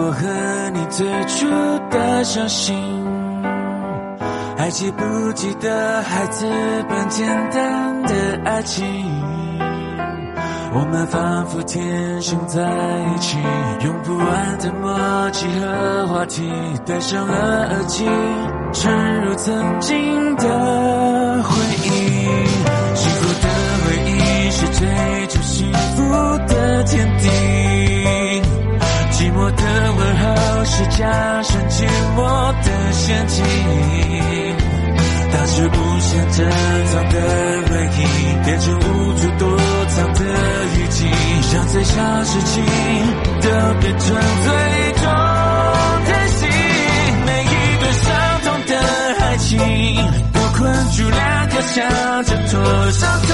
我和你最初的相信？还记不记得孩子般简单的爱情？我们仿佛天生在一起，用不完的默契和话题，戴上了耳机，沉入曾经的回忆。幸福的回忆是追逐幸福的天地。寂寞的问候是加深寂寞的陷阱，当时无限珍藏的回忆变成无处躲藏的雨季，让最小事情都变成最终叹息。每一段伤痛的爱情都困住两颗想挣脱伤痛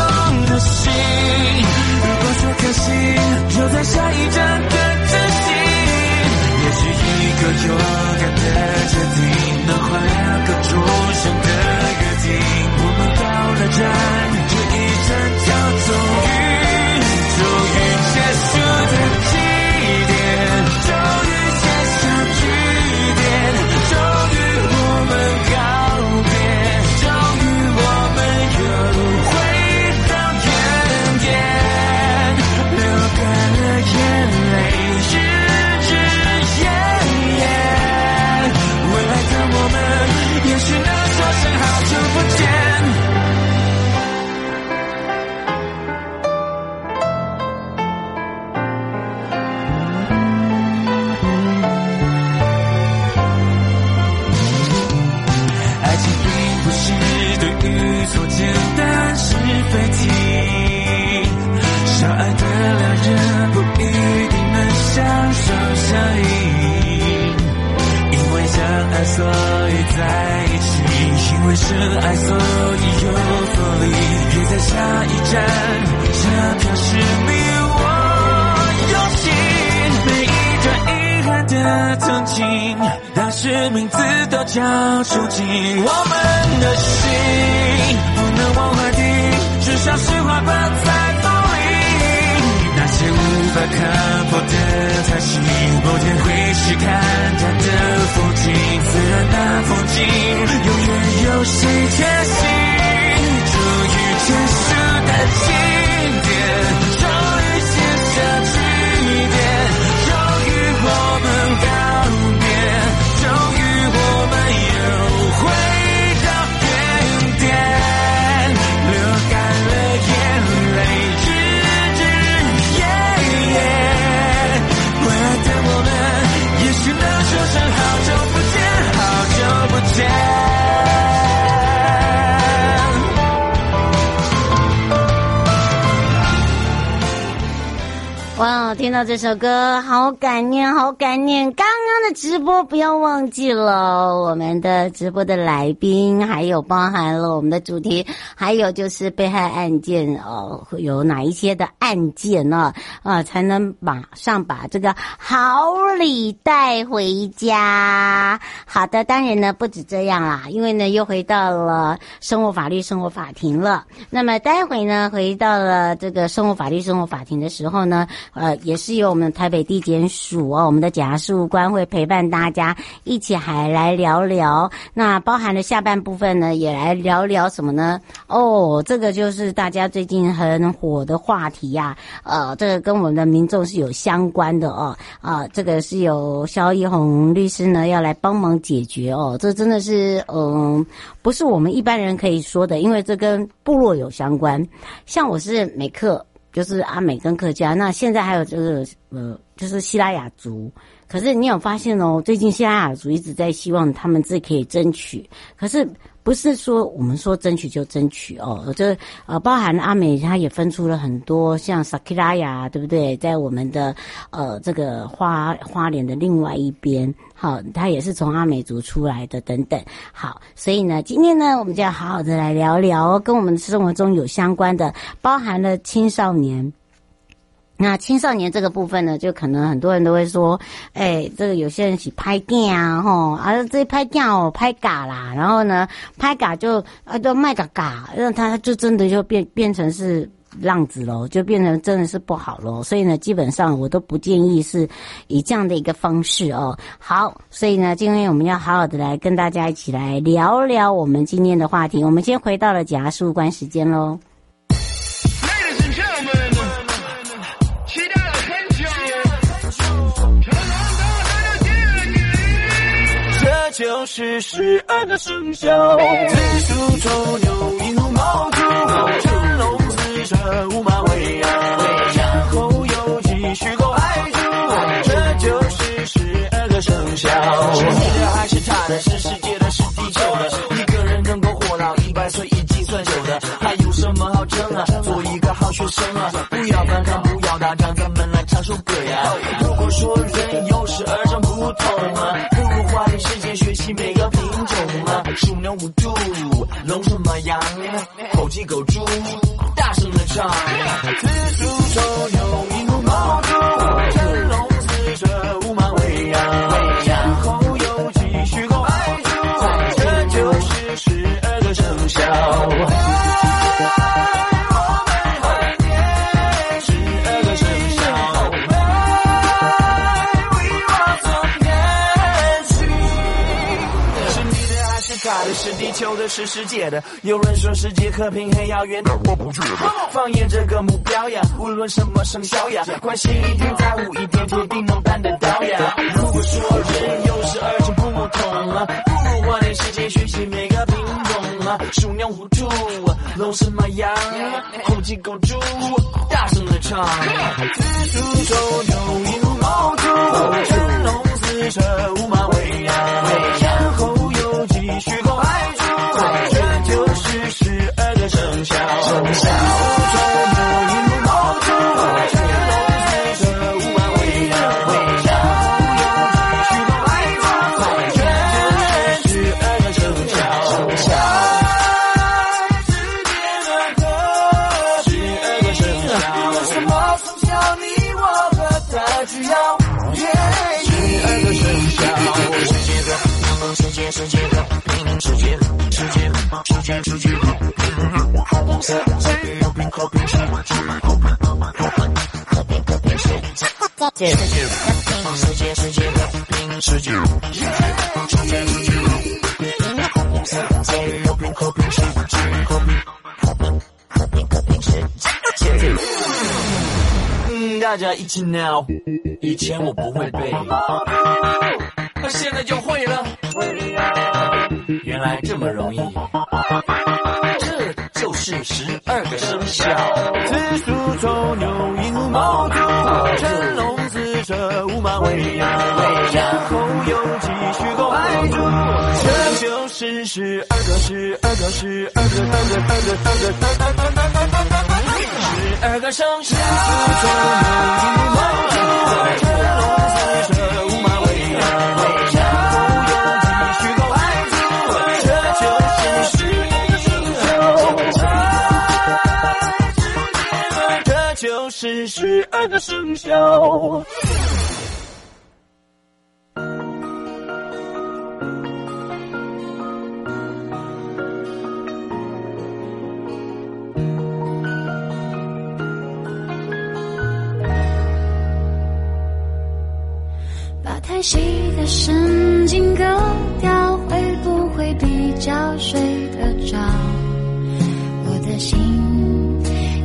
的心。如果说可惜，就在下一站更珍惜。个勇敢的决定，能换两个终生的约定。我们到了站，这一站为深爱，所以有所离。约在下一站，车票是你我用心。每一段遗憾的曾经，当时名字都叫出境。我们的心不能忘怀的，至少是花瓣在些无法看破的叹息，某天会是看淡的风景。虽然那风景永远。有谁缺席？终于结束的情听到这首歌，好感念，好感念！刚的直播不要忘记了我们的直播的来宾，还有包含了我们的主题，还有就是被害案件哦，有哪一些的案件呢？啊，才能马上把这个好礼带回家。好的，当然呢不止这样啦，因为呢又回到了生活法律生活法庭了。那么待会呢回到了这个生活法律生活法庭的时候呢，呃，也是由我们台北地检署哦，我们的检察官会陪伴大家一起还来聊聊。那包含了下半部分呢，也来聊聊什么呢？哦，这个就是大家最近很火的话题呀、呃，这个跟我们的民众是有相关的哦。啊、这个是有萧一红律师呢要来帮忙解决哦。这真的是嗯、不是我们一般人可以说的，因为这跟部落有相关。像我是美客。就是阿美跟客家，那现在还有这个呃，就是西拉雅族。可是你有发现哦，最近希拉雅族一直在希望他们自己可以争取，可是。不是说我们说争取就争取哦，这呃包含阿美，它也分出了很多像萨克拉雅，对不对？在我们的呃这个花花莲的另外一边，好，它也是从阿美族出来的等等。好，所以呢，今天呢，我们就要好好的来聊聊跟我们生活中有相关的，包含了青少年。那青少年这个部分呢，就可能很多人都会说，哎，这个有些人去拍电啊，吼，啊，这拍电哦，拍假啦，然后呢，拍假就啊，都卖个假，让他就真的就变变成是浪子喽，就变成真的是不好喽。所以呢，基本上我都不建议是以这样的一个方式哦。好，所以呢，今天我们要好好的来跟大家一起来聊聊我们今天的话题。我们先回到了检察官时间喽。就是十二个生肖，子鼠丑牛寅虎卯兔，辰龙巳蛇午马未羊，然后酉鸡戌狗亥猪，这就是十二个生肖。是你的还是他的？是世界的，是地球的？一个人能够活到一百岁已经算久的，还有什么好争啊？做一个好学生啊，不要反抗，不要打仗，咱们来唱首歌呀。如果说人有十二种不同啊。啊，鼠牛虎兔，龙什么羊，猴鸡狗猪，大声的唱，子鼠是地球的，是世界的。有人说世界和平很遥远，但我不觉得。放眼这个目标呀，无论什么生肖呀，关心一点，在乎一点，铁定能办得到呀。如果说人有十二种不同啊，不如花点时间学习每个品种啊。鼠牛虎兔，龙什么羊，猴鸡狗猪，大声的唱。子鼠丑世界世界世界和平世界，世界世界世界和平和平世界，和平和平和平和平世界。嗯，大家一起 now，以前我不会背，那现在就会了，原来这么容易。是十二个生肖，子鼠丑牛寅虎卯兔，辰龙巳蛇午马尾羊，背后有几许狗？白猪，这就是十二个十，二个十，二个三个，二个三个，十二个生肖。十二个生个，十二个生肖，十二个生肖，这就是十二个生肖。把太细的神经割掉，会不会比较睡得着？我的心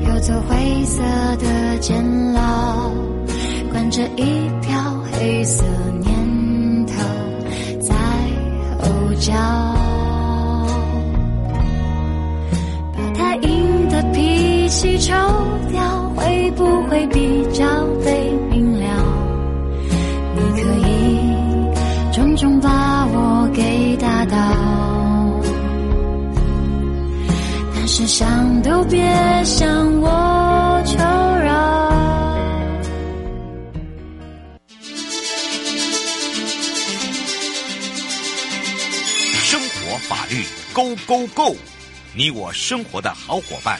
有座灰色的监牢，关着一瓢黑色别向我求饶。生活法律 Go Go Go，你我生活的好伙伴，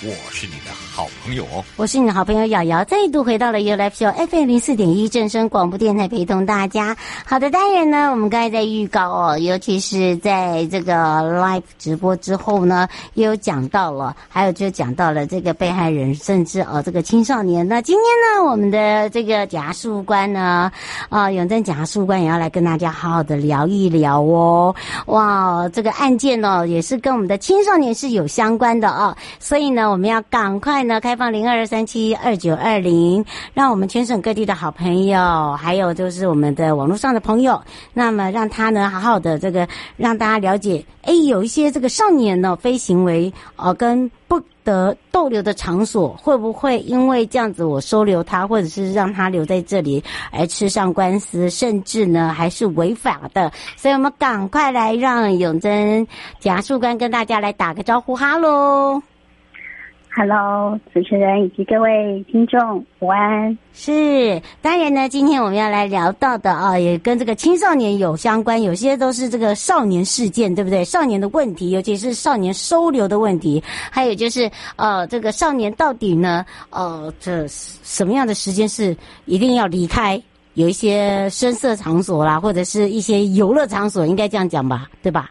我是你的好朋友哦。我是你的好朋友瑶瑶，再度回到了 You Life Show FM 零四点一正声广播电台，陪同大家。好的，当然呢，我们刚才在预告哦，尤其是在这个 live 直播之后呢，也有讲到了，还有就讲到了这个被害人，甚至哦这个青少年。那今天呢，我们的这个检察官呢，啊永正检察官也要来跟大家好好的聊一聊哦。哇，这个案件呢，也是跟我们的青少年是有相关的哦，所以呢，我们要赶快呢开放零二三七二九二零，让我们全省各地的好朋友，还有就是我们的网络上的朋友，那么让他呢好好的这个让大家了解，哎，有一些这个少年呢非行为呃跟不得逗留的场所，会不会因为这样子我收留他，或者是让他留在这里而吃上官司，甚至呢还是违法的？所以我们赶快来让永贞检察事务官跟大家来打个招呼，哈喽。Hello，主持人以及各位听众，午安。是，当然呢，今天我们要来聊到的啊，也跟这个青少年有相关，有些都是这个少年事件，对不对？少年的问题，尤其是少年收留的问题，还有就是呃，这个少年到底呢，呃，这什么样的时间是一定要离开？有一些声色场所啦，或者是一些游乐场所，应该这样讲吧，对吧？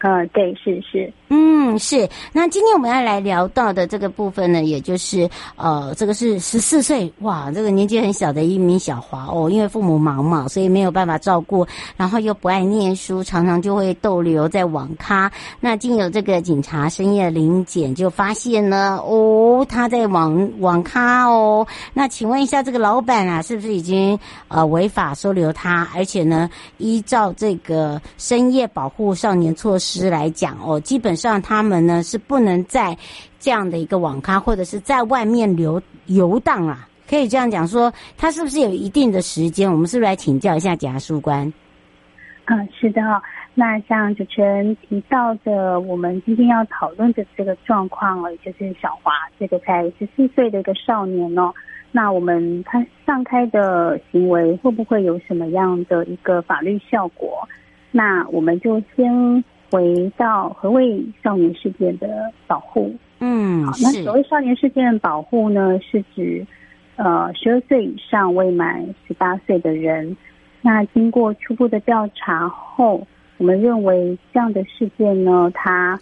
呃，对，是是，嗯，是。那今天我们要来聊到的这个部分呢，也就是呃，这个是十四岁，哇，这个年纪很小的一名小华哦，因为父母忙嘛，所以没有办法照顾，然后又不爱念书，常常就会逗留在网咖。那经有这个警察深夜临检，就发现呢，哦，他在网网咖哦。那请问一下，这个老板啊，是不是已经呃违法收留他？而且呢，依照这个深夜保护少年措施。来讲哦，基本上他们呢是不能在这样的一个网咖或者是在外面游游荡啊，可以这样讲说，他是不是有一定的时间？我们是不是来请教一下检察官？嗯，是的。那像主持人提到的，我们今天要讨论的这个状况哦，就是小华这个才十四岁的一个少年哦，那我们他上开的行为会不会有什么样的一个法律效果？那我们就先。回到何谓少年事件的保护？嗯，好，那所谓少年事件的保护呢，是指呃十二岁以上未满十八岁的人。那经过初步的调查后，我们认为这样的事件呢，它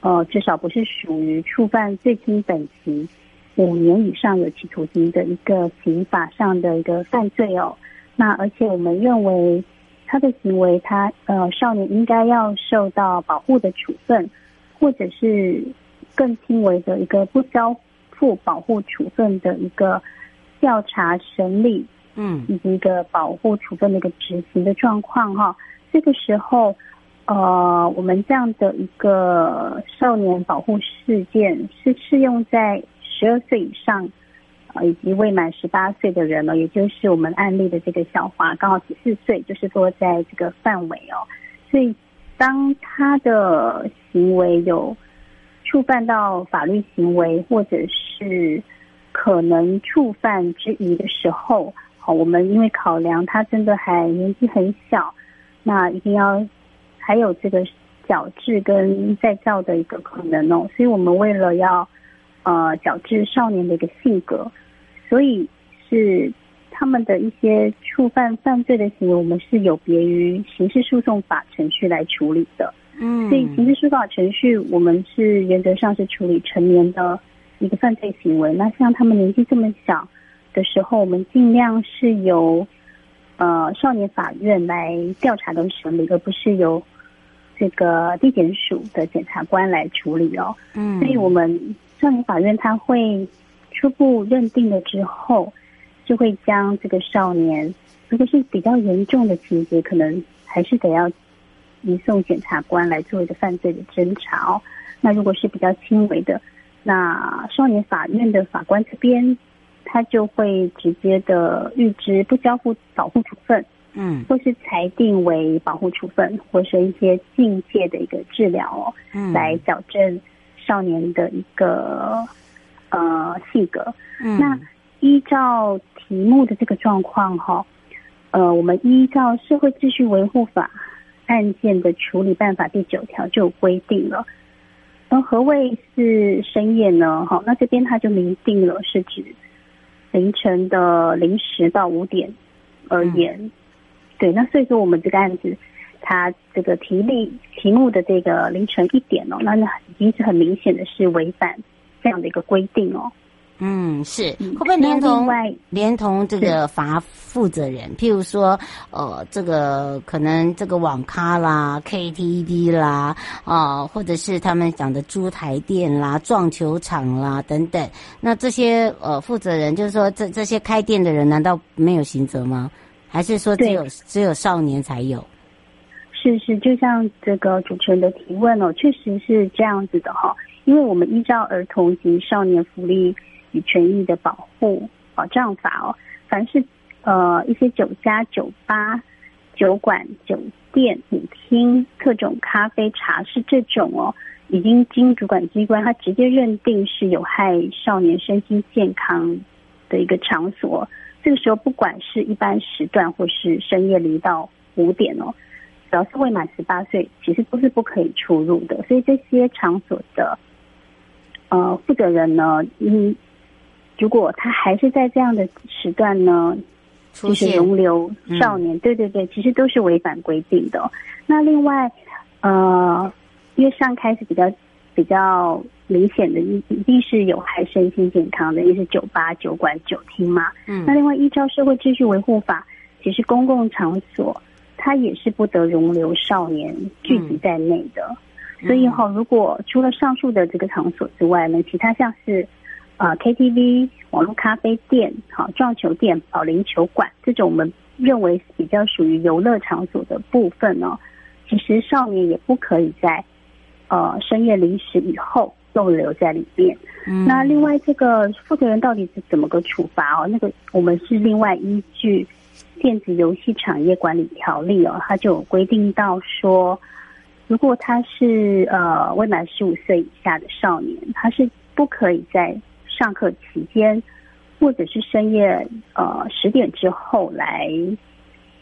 呃至少不是属于触犯最轻本刑五年以上有期徒刑的一个刑法上的一个犯罪哦。那而且我们认为。他的行为他，他呃，少年应该要受到保护的处分，或者是更轻微的一个不交付保护处分的一个调查审理，嗯，以及一个保护处分的一个执行的状况哈。这个时候，呃，我们这样的一个少年保护事件是适用在十二岁以上。啊，以及未满十八岁的人呢，也就是我们案例的这个小华，刚好十四岁，就是说在这个范围哦。所以，当他的行为有触犯到法律行为，或者是可能触犯之疑的时候，好，我们因为考量他真的还年纪很小，那一定要还有这个矫治跟再造的一个可能哦。所以我们为了要。呃矫治少年的一个性格，所以是他们的一些触犯犯罪的行为，我们是有别于刑事诉讼法程序来处理的。嗯，所以刑事诉讼法程序，我们是原则上是处理成年的一个犯罪行为。那像他们年纪这么小的时候，我们尽量是由呃少年法院来调查跟审理，而不是由这个地检署的检察官来处理哦。嗯，所以我们少年法院他会初步认定了之后，就会将这个少年，如果是比较严重的情节，可能还是得要。移送检察官来做一个犯罪的侦查哦。那如果是比较轻微的，那少年法院的法官这边，他就会直接的预知不交付保护处分，嗯，或是裁定为保护处分，或是一些境界的一个治疗哦，嗯，来矫正少年的一个呃性格。嗯，那依照题目的这个状况哈，呃，我们依照社会秩序维护法。案件的处理办法第九条就有规定了，而何谓是深夜呢？哈，那这边它就明定了，是指凌晨的零时到五点而言。嗯、对，那所以说我们这个案子，它这个题例题目的这个凌晨一点哦，那那已经是很明显的是违反这样的一个规定哦。嗯，是会不会连同连同这个罚负责人？譬如说，呃，这个可能这个网咖啦、KTV 啦，啊、呃，或者是他们讲的猪台店啦、撞球场啦等等，那这些呃负责人，就是说这这些开店的人，难道没有刑责吗？还是说只有只有少年才有？是是，就像这个主持人的提问哦，确实是这样子的哈，因为我们依照儿童及少年福利。与权益的保护保障法哦，凡是呃一些酒家、酒吧、酒馆、酒店、舞厅、特种咖啡茶室这种哦，已经经主管机关他直接认定是有害少年身心健康的一个场所，这个时候不管是一般时段或是深夜零到五点哦，只要是未满十八岁，其实都是不可以出入的。所以这些场所的呃负责人呢，嗯。如果他还是在这样的时段呢，就是容留少年，嗯、对对对，其实都是违反规定的。那另外，呃，因为上开始比较比较明显的，一一定是有害身心健康的，也是酒吧、酒馆、酒厅嘛。嗯。那另外，依照社会秩序维护法，其实公共场所它也是不得容留少年聚集在内的。嗯、所以哈，如果除了上述的这个场所之外呢，其他像是。啊，KTV、网络咖啡店、好撞球店、保龄球馆这种，我们认为比较属于游乐场所的部分呢，其实少年也不可以在呃深夜零时以后逗留在里面。嗯，那另外这个负责人到底是怎么个处罚哦？那个我们是另外依据电子游戏产业管理条例哦，它就有规定到说，如果他是呃未满十五岁以下的少年，他是不可以在上课期间，或者是深夜呃十点之后来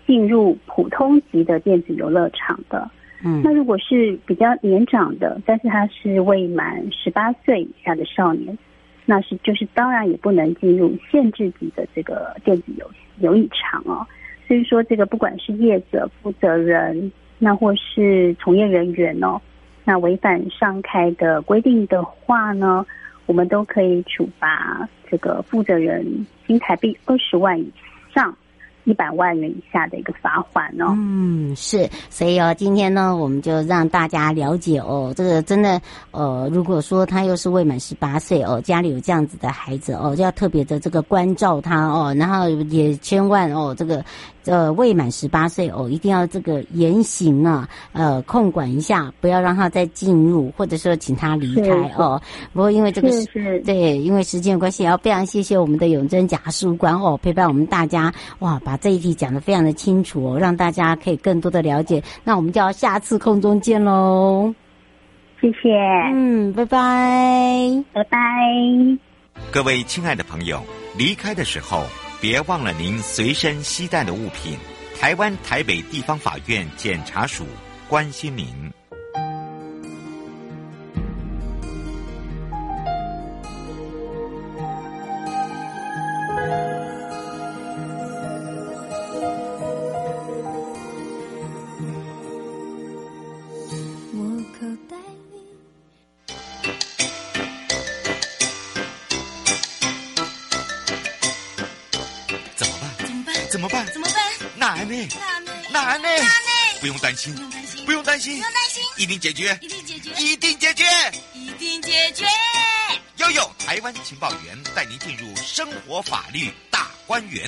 进入普通级的电子游乐场的。嗯，那如果是比较年长的，但是他是未满十八岁以下的少年，那是就是当然也不能进入限制级的这个电子游有异常哦。所以说，这个不管是业者、负责人，那或是从业人员哦，那违反上开的规定的话呢，我们都可以处罚这个负责人新台币二十万以上一百万元以下的一个罚款哦。嗯，是，所以哦，今天呢，我们就让大家了解哦，这个真的，呃，如果说他又是未满十八岁哦，家里有这样子的孩子哦，就要特别的这个关照他哦，然后也千万哦，这个。呃，未满十八岁哦，一定要这个言行啊，呃，控管一下，不要让他再进入，或者说请他离开哦。不过因为这个是，是对，因为时间的关系，要非常谢谢我们的永贞贾书官哦，陪伴我们大家哇，把这一题讲得非常的清楚哦，让大家可以更多的了解。那我们就要下次空中见喽，谢谢，嗯，拜拜，拜拜。各位亲爱的朋友，离开的时候。别忘了您随身携带的物品。台湾台北地方法院检察署关心您。怎么办？怎么办？难呢？难呢？难呢？难呢？不用担心，不用担心，不用担心，不用担心，一定解决，一定解决，一定解决，一定解决。悠悠台湾情报员带您进入生活法律大观园。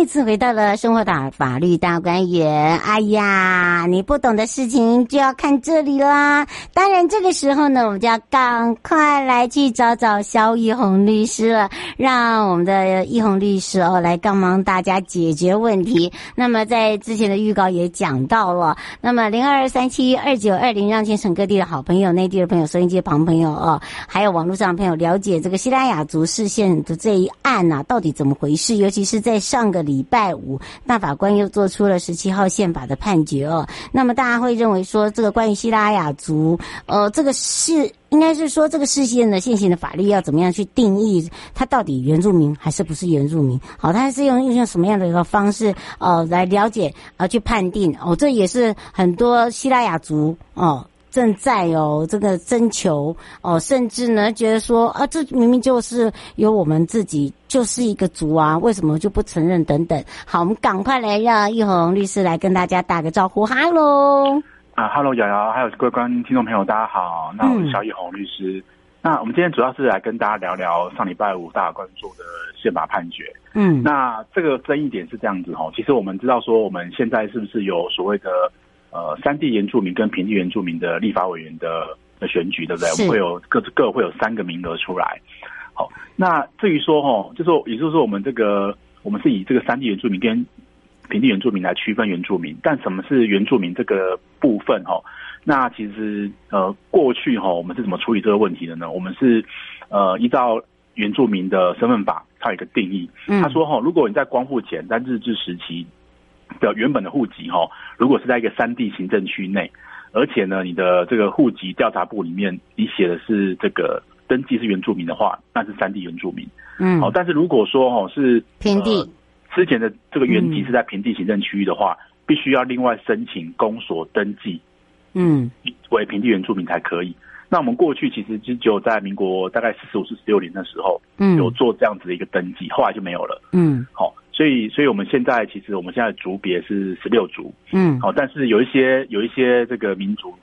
再次回到了生活大法律大观园。哎呀，你不懂的事情就要看这里啦。当然，这个时候呢，我们就要赶快来去找找萧奕弘律师了，让我们的一红律师哦来帮忙大家解决问题。那么在之前的预告也讲到了，那么零二三七二九二零，让全省各地的好朋友、内地的朋友、收音机旁朋友哦，还有网络上的朋友了解这个西拉雅族释宪的这一案呐、到底怎么回事？尤其是在上。个礼拜五，大法官又做出了十七号宪法的判决哦。那么大家会认为说，这个关于希拉雅族，呃，这个是应该是说这个事件的现行的法律要怎么样去定义，它到底原住民还是不是原住民？好，它是用用什么样的一个方式呃来了解呃去判定？哦，这也是很多希拉雅族哦。正在哦，这个征求哦，甚至呢觉得说啊，这明明就是由我们自己就是一个族啊，为什么就不承认等等？好，我们赶快来让易红律师来跟大家打个招呼，哈喽啊，哈喽，瑶瑶，还有各位观众听众朋友，大家好，那我是小易红律师。嗯、那我们今天主要是来跟大家聊聊上礼拜五大法官做的宪法判决。嗯，那这个争议点是这样子哦，其实我们知道说我们现在是不是有所谓的。呃，山地原住民跟平地原住民的立法委员的的选举，对不对？我们会有各各会有三个名额出来。好，那至于说哈，就是说，也就是说，我们这个我们是以这个山地原住民跟平地原住民来区分原住民。但什么是原住民这个部分哈？那其实呃，过去哈，我们是怎么处理这个问题的呢？我们是呃，依照原住民的身份法，它有一个定义。他说哈，如果你在光复前在日治时期。的原本的户籍哈，如果是在一个山地行政区内，而且呢，你的这个户籍调查簿里面你写的是这个登记是原住民的话，那是山地原住民。嗯，好，但是如果说哈是平地、呃，之前的这个原籍是在平地行政区域的话，嗯、必须要另外申请公所登记，嗯，为平地原住民才可以。那我们过去其实就只有在民国大概四十五、四十六年的时候，嗯，有做这样子的一个登记，后来就没有了。嗯，好。所以，所以我们现在其实我们现在族别是十六族，嗯，好，但是有一些有一些这个民族，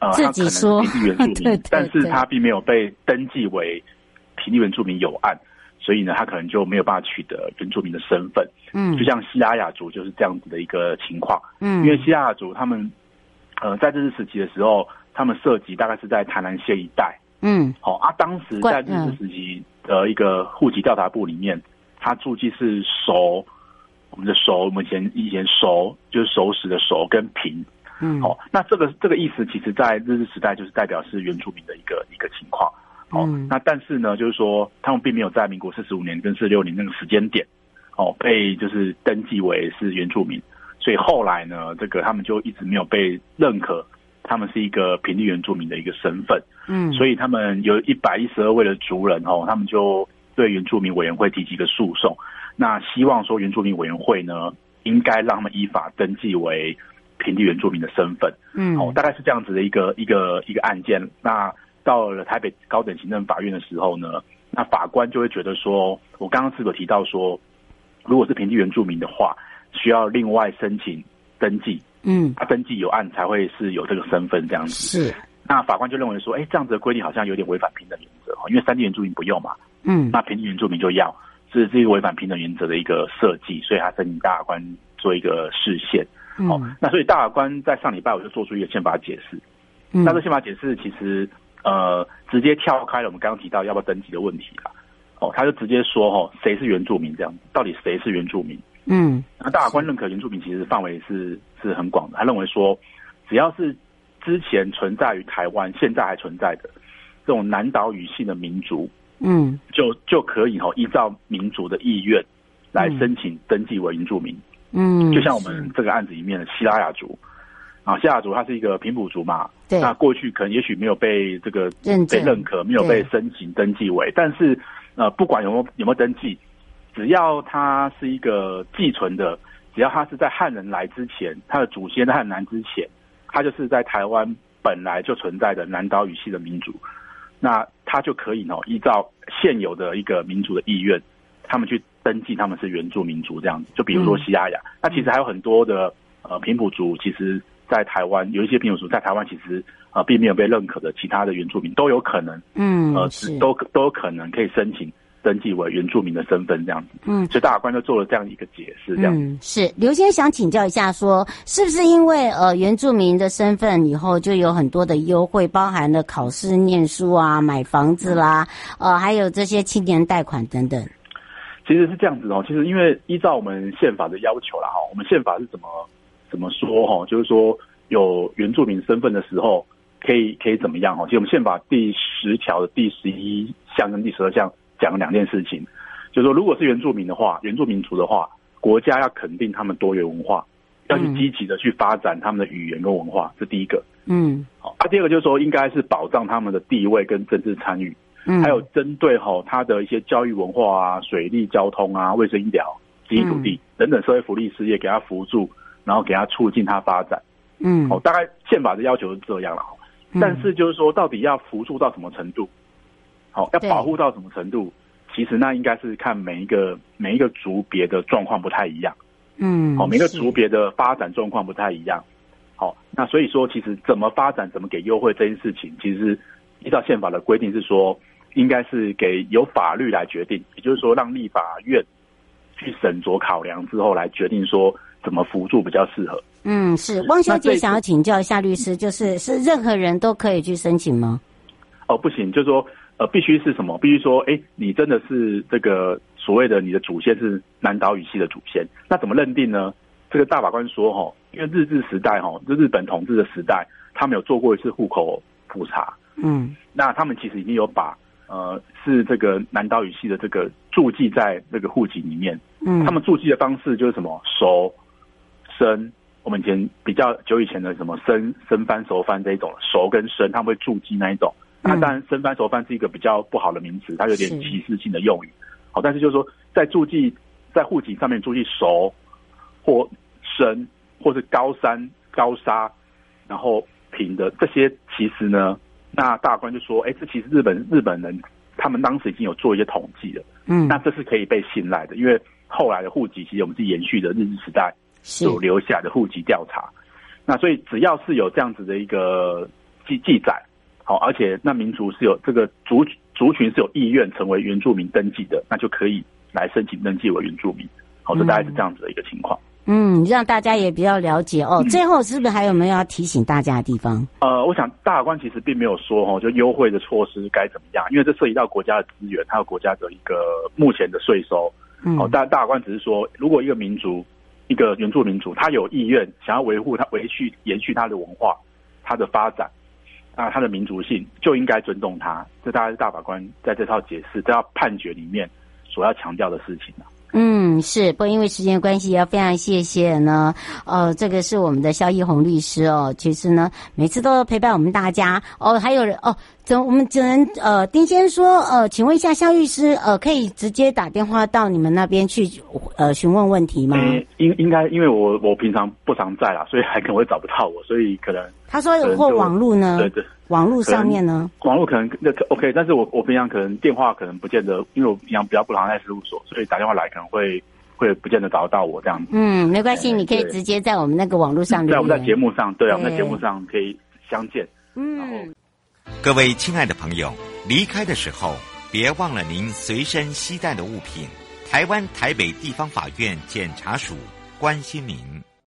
呃，他可能是平地原住民，对对对，但是他并没有被登记为平地原住民有案，所以呢，他可能就没有办法取得原住民的身份，嗯，就像西拉雅族就是这样子的一个情况，嗯，因为西拉雅族他们，呃，在日治时期的时候，他们涉及大概是在台南县一带，嗯，好啊，当时在日治时期的一个户籍调查部里面。他注记是熟，我们的熟，我们以前以前熟就是熟食的熟跟平，嗯，好，那这个这个意思，其实在日治时代就是代表是原住民的一个一个情况，哦，嗯、那但是呢，就是说他们并没有在民国四十五年跟四十六年那个时间点，哦，被就是登记为是原住民，所以后来呢，这个他们就一直没有被认可，他们是一个平地原住民的一个身份，嗯，所以他们有一百一十二位的族人哦，他们就。对原住民委员会提起一个诉讼，那希望说原住民委员会呢，应该让他们依法登记为平地原住民的身份。嗯，哦，大概是这样子的一个一个一个案件。那到了台北高等行政法院的时候呢，那法官就会觉得说，我刚刚是否提到说，如果是平地原住民的话，需要另外申请登记。嗯，他登记有案才会是有这个身份这样子。是，那法官就认为说，哎，这样子的规定好像有点违反平等原则哈，因为三地原住民不用嘛。嗯，那平地原住民就要，是这个违反平等原则的一个设计，所以他申请大法官做一个释宪。嗯、哦，那所以大法官在上礼拜我就做出一个宪法解释。嗯，那这宪法解释其实呃直接跳开了我们刚刚提到要不要登记的问题了。哦，他就直接说哦，谁是原住民这样子，到底谁是原住民？嗯，那大法官认可原住民其实范围是是很广的，他认为说只要是之前存在于台湾，现在还存在的这种南岛语系的民族。嗯，就就可以哈，依照民族的意愿来申请登记为原住民。嗯，就像我们这个案子里面的西拉雅族啊，西拉雅族它是一个平埔族嘛，对，那过去可能也许没有被这个认被认可，没有被申请登记为，但是呃，不管有没有有没有登记，只要它是一个寄存的，只要它是在汉人来之前，它的祖先在汉人来之前，它就是在台湾本来就存在的南岛语系的民族。那他就可以呢，依照现有的一个民族的意愿，他们去登记他们是原住民族这样子。就比如说西雅雅，嗯、那其实还有很多的呃平埔族，其实在台湾有一些平埔族在台湾其实呃并没有被认可的，其他的原住民都有可能，嗯，呃，都都有可能可以申请。登记为原住民的身份这样子，嗯，所以大法官就做了这样一个解释，这样子、嗯、是刘先想请教一下说，说是不是因为呃原住民的身份以后就有很多的优惠，包含了考试、念书啊、买房子啦，呃，还有这些青年贷款等等。其实是这样子哦，其实因为依照我们宪法的要求啦，哈，我们宪法是怎么怎么说哈，就是说有原住民身份的时候可以可以怎么样哈？其实我们宪法第十条的第十一项跟第十二项。讲两件事情，就是说，如果是原住民的话，原住民族的话，国家要肯定他们多元文化，要去积极的去发展他们的语言跟文化，这第一个。嗯，好，啊，第二个就是说，应该是保障他们的地位跟政治参与，嗯，还有针对哈他的一些教育文化啊、水利交通啊、卫生医疗、基地土地等等社会福利事业给他扶助，然后给他促进他发展。嗯，好，大概宪法的要求是这样了。但是就是说，到底要扶助到什么程度？好，要保护到什么程度？其实那应该是看每一个每一个族别的状况不太一样。嗯，好，每个族别的发展状况不太一样。好，那所以说，其实怎么发展、怎么给优惠这件事情，其实依照宪法的规定是说，应该是给由法律来决定，也就是说，让立法院去审酌考量之后来决定说怎么辅助比较适合。嗯，是汪小姐想要请教一下律师，就是是任何人都可以去申请吗？哦，不行，就是说。呃，必须是什么？必须说，哎，你真的是这个所谓的你的祖先是南岛语系的祖先，那怎么认定呢？这个大法官说，哈，因为日治时代，哈，就日本统治的时代，他们有做过一次户口普查，嗯，那他们其实已经有把呃是这个南岛语系的这个注记在那个户籍里面，嗯，他们注记的方式就是什么熟生，我们以前比较久以前的什么生生番熟番这一种熟跟生，他们会注记那一种。那当然，生番熟番是一个比较不好的名词，它有点歧视性的用语。好，但是就是说，在注记在户籍上面注记熟或生，或是高山高沙，然后平的这些，其实呢，那大官就说，哎，这其实日本日本人他们当时已经有做一些统计了。嗯，那这是可以被信赖的，因为后来的户籍其实我们是延续的日治时代所留下的户籍调查。那所以只要是有这样子的一个记记载。好，而且那民族是有这个族族群是有意愿成为原住民登记的，那就可以来申请登记为原住民。好，这大概是这样子的一个情况。嗯，让大家也比较了解哦。最后是不是还有没有要提醒大家的地方？呃，我想大法官其实并没有说哦，就优惠的措施该怎么样，因为这涉及到国家的资源，还有国家的一个目前的税收。嗯，好，但大法官只是说，如果一个民族，一个原住民族，他有意愿想要维护他、维续、延续他的文化、他的发展。那他的民族性就应该尊重他，这大概是大法官在这套解释、这套判决里面所要强调的事情。嗯，是，不过因为时间关系，要非常谢谢呢。呃，这个是我们的肖一红律师哦。其实呢，每次都陪伴我们大家哦。还有人哦，怎我们只能呃，丁先说呃，请问一下肖律师呃，可以直接打电话到你们那边去呃询问问题吗？应应该，因为我我平常不常在啦，所以还可能会找不到我，所以可能他说有或网络呢？对对，网络上面呢？网络可能那 OK，但是我我平常可能电话可能不见得，因为我平常比较不常在事务所，所以打电话来可能会会不见得找得到我这样子。嗯，没关系，你可以直接在我们那个网络上，在我们在节目上，对啊，我们在节目上可以相见。嗯，然后各位亲爱的朋友，离开的时候别忘了您随身携带的物品。台湾台北地方法院检察署关心您。